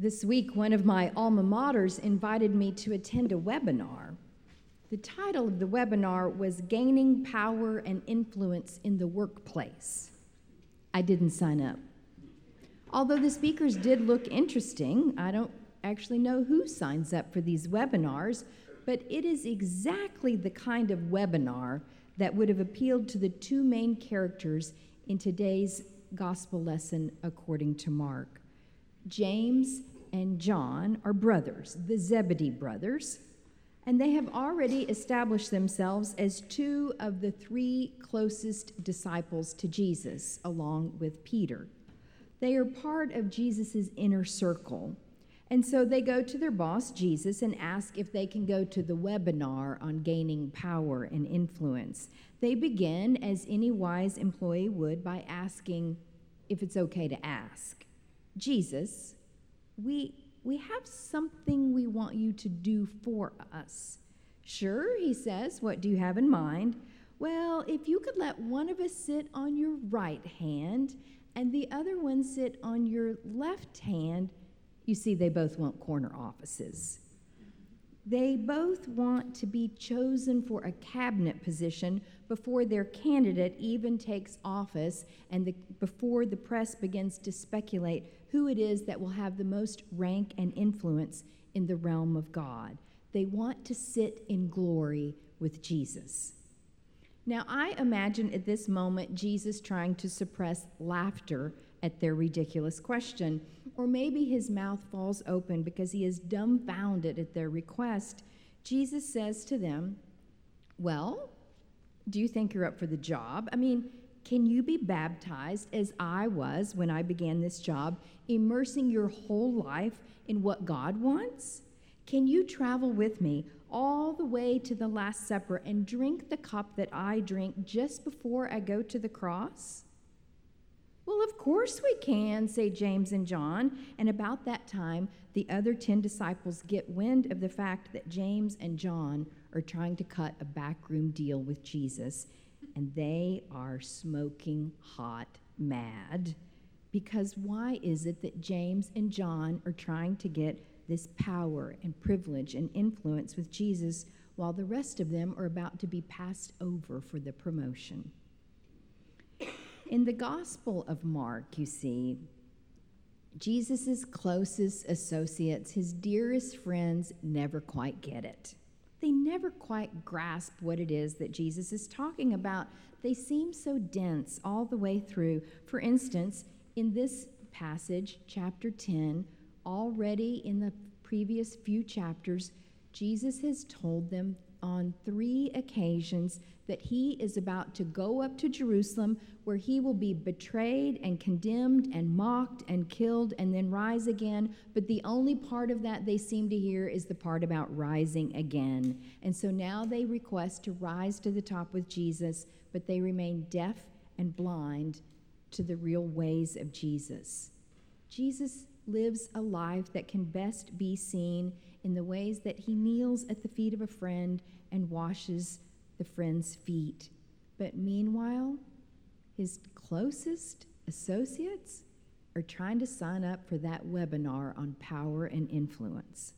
This week, one of my alma maters invited me to attend a webinar. The title of the webinar was Gaining Power and Influence in the Workplace. I didn't sign up. Although the speakers did look interesting, I don't actually know who signs up for these webinars, but it is exactly the kind of webinar that would have appealed to the two main characters in today's gospel lesson according to Mark. James and John are brothers, the Zebedee brothers, and they have already established themselves as two of the three closest disciples to Jesus, along with Peter. They are part of Jesus' inner circle. And so they go to their boss, Jesus, and ask if they can go to the webinar on gaining power and influence. They begin, as any wise employee would, by asking if it's okay to ask Jesus, we, we have something we want you to do for us. Sure, he says, what do you have in mind? Well, if you could let one of us sit on your right hand and the other one sit on your left hand, you see, they both want corner offices. They both want to be chosen for a cabinet position before their candidate even takes office and the, before the press begins to speculate who it is that will have the most rank and influence in the realm of God. They want to sit in glory with Jesus. Now, I imagine at this moment Jesus trying to suppress laughter at their ridiculous question. Or maybe his mouth falls open because he is dumbfounded at their request. Jesus says to them, Well, do you think you're up for the job? I mean, can you be baptized as I was when I began this job, immersing your whole life in what God wants? Can you travel with me all the way to the Last Supper and drink the cup that I drink just before I go to the cross? Well, of course we can, say James and John. And about that time, the other 10 disciples get wind of the fact that James and John are trying to cut a backroom deal with Jesus. And they are smoking hot mad. Because why is it that James and John are trying to get this power and privilege and influence with Jesus while the rest of them are about to be passed over for the promotion? In the Gospel of Mark, you see, Jesus' closest associates, his dearest friends, never quite get it. They never quite grasp what it is that Jesus is talking about. They seem so dense all the way through. For instance, in this passage, chapter 10, already in the previous few chapters, Jesus has told them on three occasions that he is about to go up to Jerusalem where he will be betrayed and condemned and mocked and killed and then rise again. But the only part of that they seem to hear is the part about rising again. And so now they request to rise to the top with Jesus, but they remain deaf and blind to the real ways of Jesus. Jesus lives a life that can best be seen in the ways that he kneels at the feet of a friend and washes the friend's feet. But meanwhile, his closest associates are trying to sign up for that webinar on power and influence.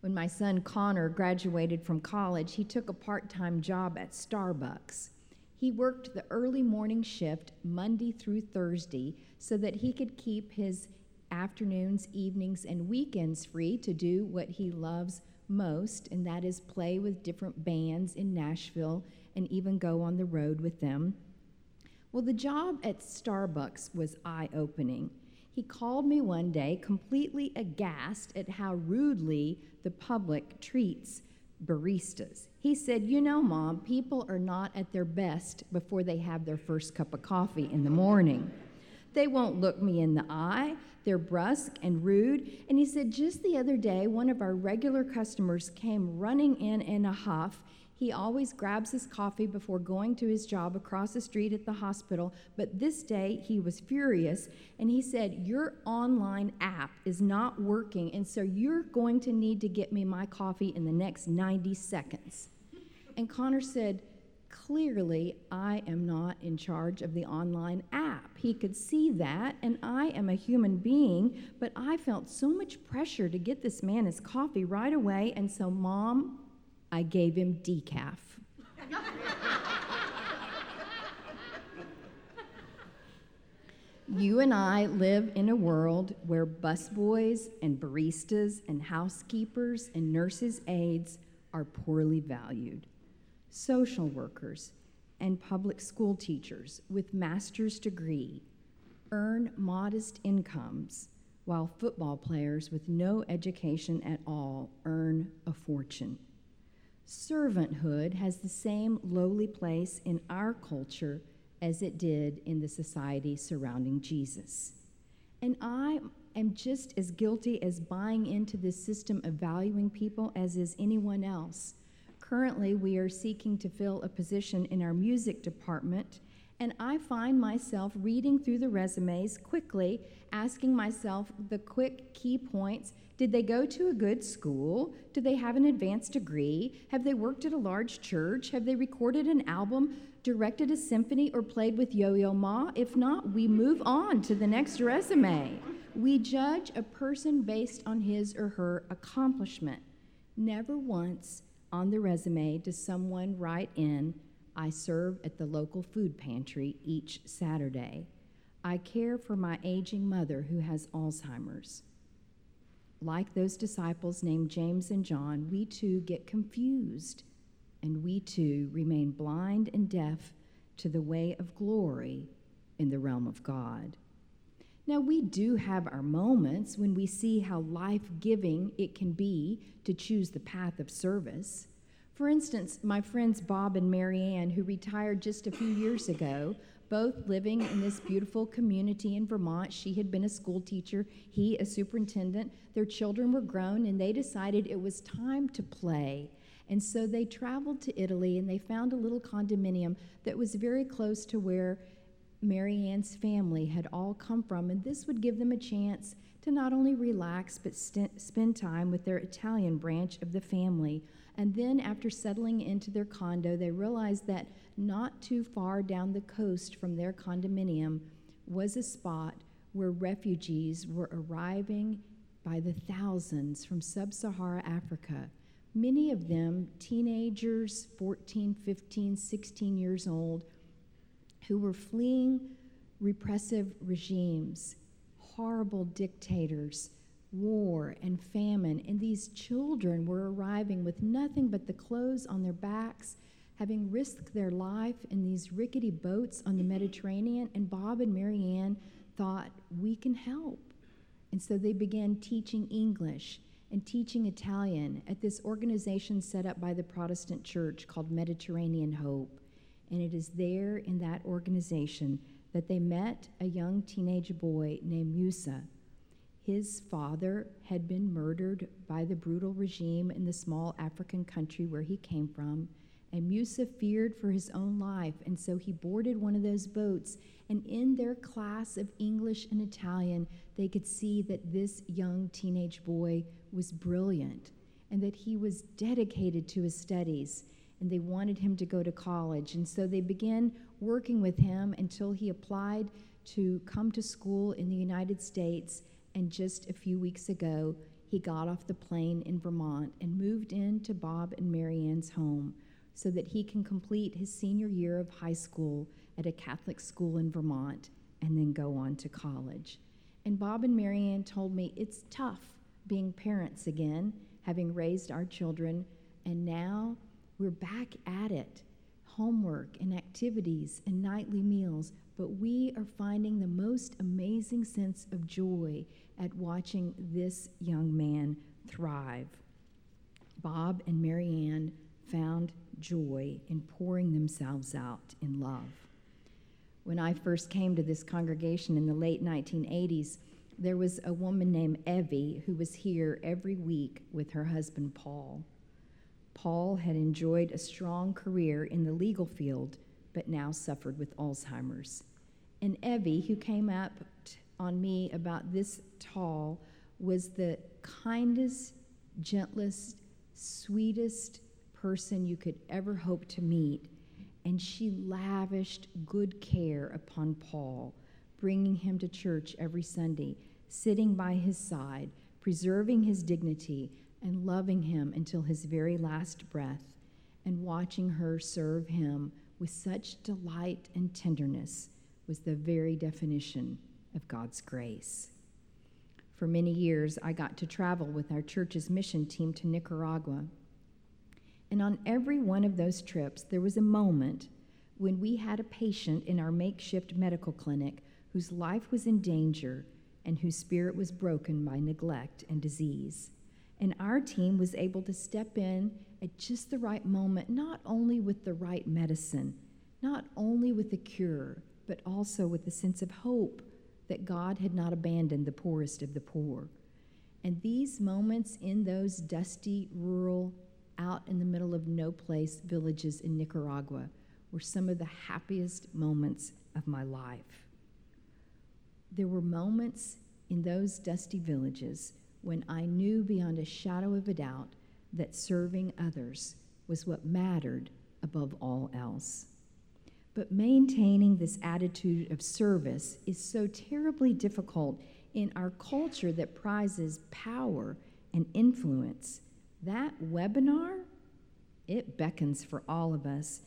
When my son Connor graduated from college, he took a part time job at Starbucks. He worked the early morning shift Monday through Thursday so that he could keep his afternoons, evenings, and weekends free to do what he loves most, and that is play with different bands in Nashville and even go on the road with them. Well, the job at Starbucks was eye opening. He called me one day completely aghast at how rudely the public treats baristas. He said, You know, Mom, people are not at their best before they have their first cup of coffee in the morning. They won't look me in the eye. They're brusque and rude. And he said, just the other day, one of our regular customers came running in in a huff. He always grabs his coffee before going to his job across the street at the hospital, but this day he was furious and he said, Your online app is not working, and so you're going to need to get me my coffee in the next 90 seconds. And Connor said, Clearly, I am not in charge of the online app. He could see that, and I am a human being, but I felt so much pressure to get this man his coffee right away, and so, Mom, I gave him decaf. you and I live in a world where busboys and baristas and housekeepers and nurses' aides are poorly valued. Social workers and public school teachers with master's degree earn modest incomes while football players with no education at all earn a fortune. Servanthood has the same lowly place in our culture as it did in the society surrounding Jesus. And I am just as guilty as buying into this system of valuing people as is anyone else. Currently, we are seeking to fill a position in our music department, and I find myself reading through the resumes quickly, asking myself the quick key points did they go to a good school? Do they have an advanced degree? Have they worked at a large church? Have they recorded an album, directed a symphony, or played with Yo Yo Ma? If not, we move on to the next resume. We judge a person based on his or her accomplishment. Never once on the resume does someone write in, I serve at the local food pantry each Saturday. I care for my aging mother who has Alzheimer's like those disciples named James and John, we too get confused and we too remain blind and deaf to the way of glory in the realm of God. Now, we do have our moments when we see how life giving it can be to choose the path of service. For instance, my friends Bob and Marianne, who retired just a few years ago, both living in this beautiful community in Vermont. She had been a school teacher, he a superintendent. Their children were grown, and they decided it was time to play. And so they traveled to Italy and they found a little condominium that was very close to where Marianne's family had all come from. And this would give them a chance to not only relax but st- spend time with their Italian branch of the family. And then, after settling into their condo, they realized that not too far down the coast from their condominium was a spot where refugees were arriving by the thousands from sub Saharan Africa. Many of them teenagers, 14, 15, 16 years old, who were fleeing repressive regimes, horrible dictators, war, and famine. And these children were arriving with nothing but the clothes on their backs having risked their life in these rickety boats on the Mediterranean, and Bob and Marianne thought, we can help. And so they began teaching English and teaching Italian at this organization set up by the Protestant church called Mediterranean Hope. And it is there in that organization that they met a young teenage boy named Musa. His father had been murdered by the brutal regime in the small African country where he came from and Musa feared for his own life, and so he boarded one of those boats. And in their class of English and Italian, they could see that this young teenage boy was brilliant and that he was dedicated to his studies. And they wanted him to go to college. And so they began working with him until he applied to come to school in the United States. And just a few weeks ago, he got off the plane in Vermont and moved into Bob and Marianne's home so that he can complete his senior year of high school at a Catholic school in Vermont and then go on to college. And Bob and Marianne told me it's tough being parents again, having raised our children, and now we're back at it homework and activities and nightly meals, but we are finding the most amazing sense of joy at watching this young man thrive. Bob and Marianne found joy in pouring themselves out in love. When I first came to this congregation in the late 1980s, there was a woman named Evie who was here every week with her husband Paul. Paul had enjoyed a strong career in the legal field, but now suffered with Alzheimer's. And Evie, who came up on me about this tall, was the kindest, gentlest, sweetest, person you could ever hope to meet. and she lavished good care upon Paul, bringing him to church every Sunday, sitting by his side, preserving his dignity, and loving him until his very last breath, and watching her serve him with such delight and tenderness was the very definition of God's grace. For many years, I got to travel with our church's mission team to Nicaragua. And on every one of those trips, there was a moment when we had a patient in our makeshift medical clinic whose life was in danger and whose spirit was broken by neglect and disease. And our team was able to step in at just the right moment, not only with the right medicine, not only with the cure, but also with a sense of hope that God had not abandoned the poorest of the poor. And these moments in those dusty, rural, out in the middle of no place villages in Nicaragua were some of the happiest moments of my life. There were moments in those dusty villages when I knew beyond a shadow of a doubt that serving others was what mattered above all else. But maintaining this attitude of service is so terribly difficult in our culture that prizes power and influence. That webinar, it beckons for all of us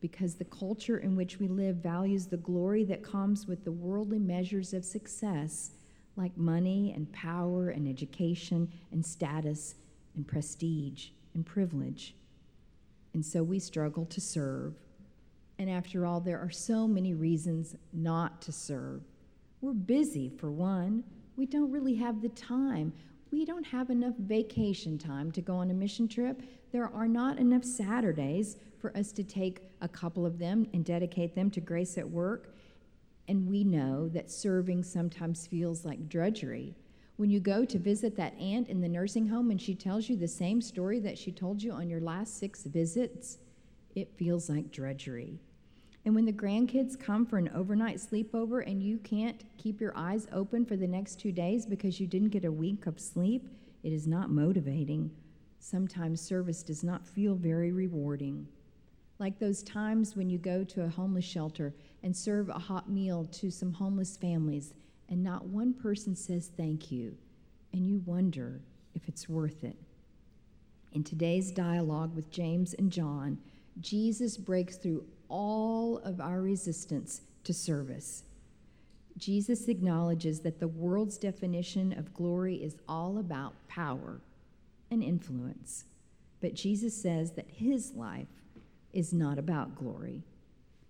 because the culture in which we live values the glory that comes with the worldly measures of success, like money and power and education and status and prestige and privilege. And so we struggle to serve and after all, there are so many reasons not to serve. We're busy, for one. We don't really have the time. We don't have enough vacation time to go on a mission trip. There are not enough Saturdays for us to take a couple of them and dedicate them to grace at work. And we know that serving sometimes feels like drudgery. When you go to visit that aunt in the nursing home and she tells you the same story that she told you on your last six visits, it feels like drudgery. And when the grandkids come for an overnight sleepover and you can't keep your eyes open for the next two days because you didn't get a week of sleep, it is not motivating. Sometimes service does not feel very rewarding. Like those times when you go to a homeless shelter and serve a hot meal to some homeless families and not one person says thank you, and you wonder if it's worth it. In today's dialogue with James and John, Jesus breaks through all of our resistance to service. Jesus acknowledges that the world's definition of glory is all about power and influence. But Jesus says that his life is not about glory,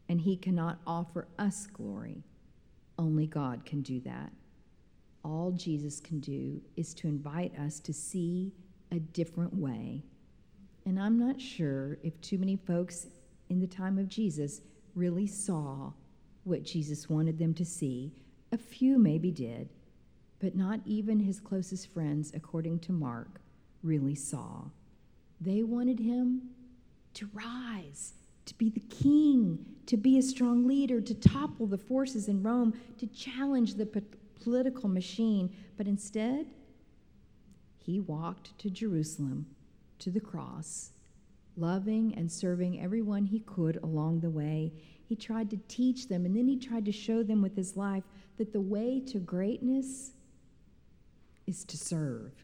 and he cannot offer us glory. Only God can do that. All Jesus can do is to invite us to see a different way and I'm not sure if too many folks in the time of Jesus really saw what Jesus wanted them to see. A few maybe did, but not even his closest friends, according to Mark, really saw. They wanted him to rise, to be the king, to be a strong leader, to topple the forces in Rome, to challenge the po- political machine. But instead, he walked to Jerusalem to the cross, loving and serving everyone he could along the way. He tried to teach them, and then he tried to show them with his life that the way to greatness is to serve.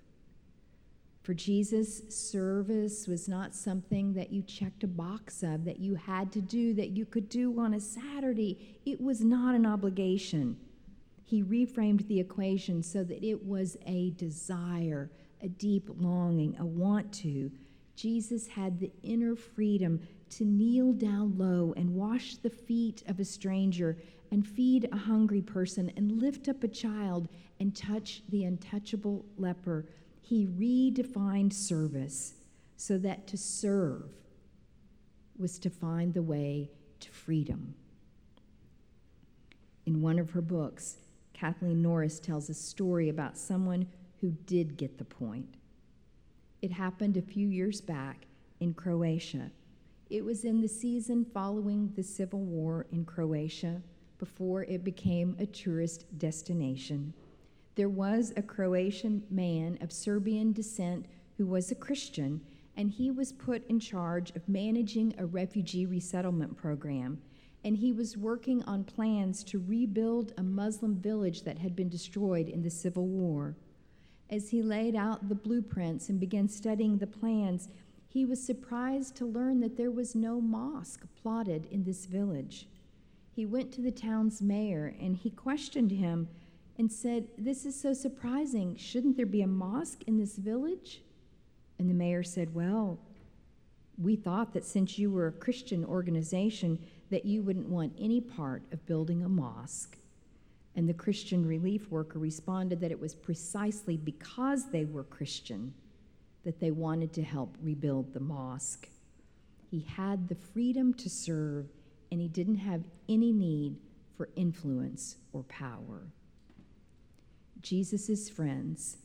For Jesus, service was not something that you checked a box of, that you had to do, that you could do on a Saturday. It was not an obligation. He reframed the equation so that it was a desire, a deep longing, a want to. Jesus had the inner freedom to kneel down low and wash the feet of a stranger and feed a hungry person and lift up a child and touch the untouchable leper. He redefined service so that to serve was to find the way to freedom. In one of her books, Kathleen Norris tells a story about someone who did get the point. It happened a few years back in Croatia. It was in the season following the civil war in Croatia before it became a tourist destination. There was a Croatian man of Serbian descent who was a Christian, and he was put in charge of managing a refugee resettlement program. And he was working on plans to rebuild a Muslim village that had been destroyed in the Civil War. As he laid out the blueprints and began studying the plans, he was surprised to learn that there was no mosque plotted in this village. He went to the town's mayor and he questioned him and said, This is so surprising. Shouldn't there be a mosque in this village? And the mayor said, Well, we thought that since you were a Christian organization, that you wouldn't want any part of building a mosque. And the Christian relief worker responded that it was precisely because they were Christian that they wanted to help rebuild the mosque. He had the freedom to serve, and he didn't have any need for influence or power. Jesus' friends,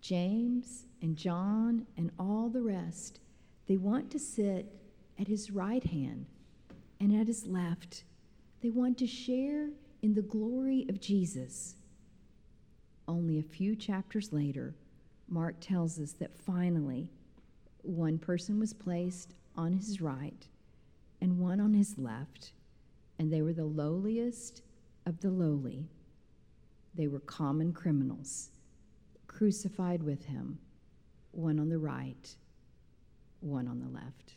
James and John and all the rest, they want to sit at his right hand and at his left. They want to share in the glory of Jesus. Only a few chapters later, Mark tells us that finally one person was placed on his right and one on his left, and they were the lowliest of the lowly. They were common criminals, crucified with him, one on the right, one on the left.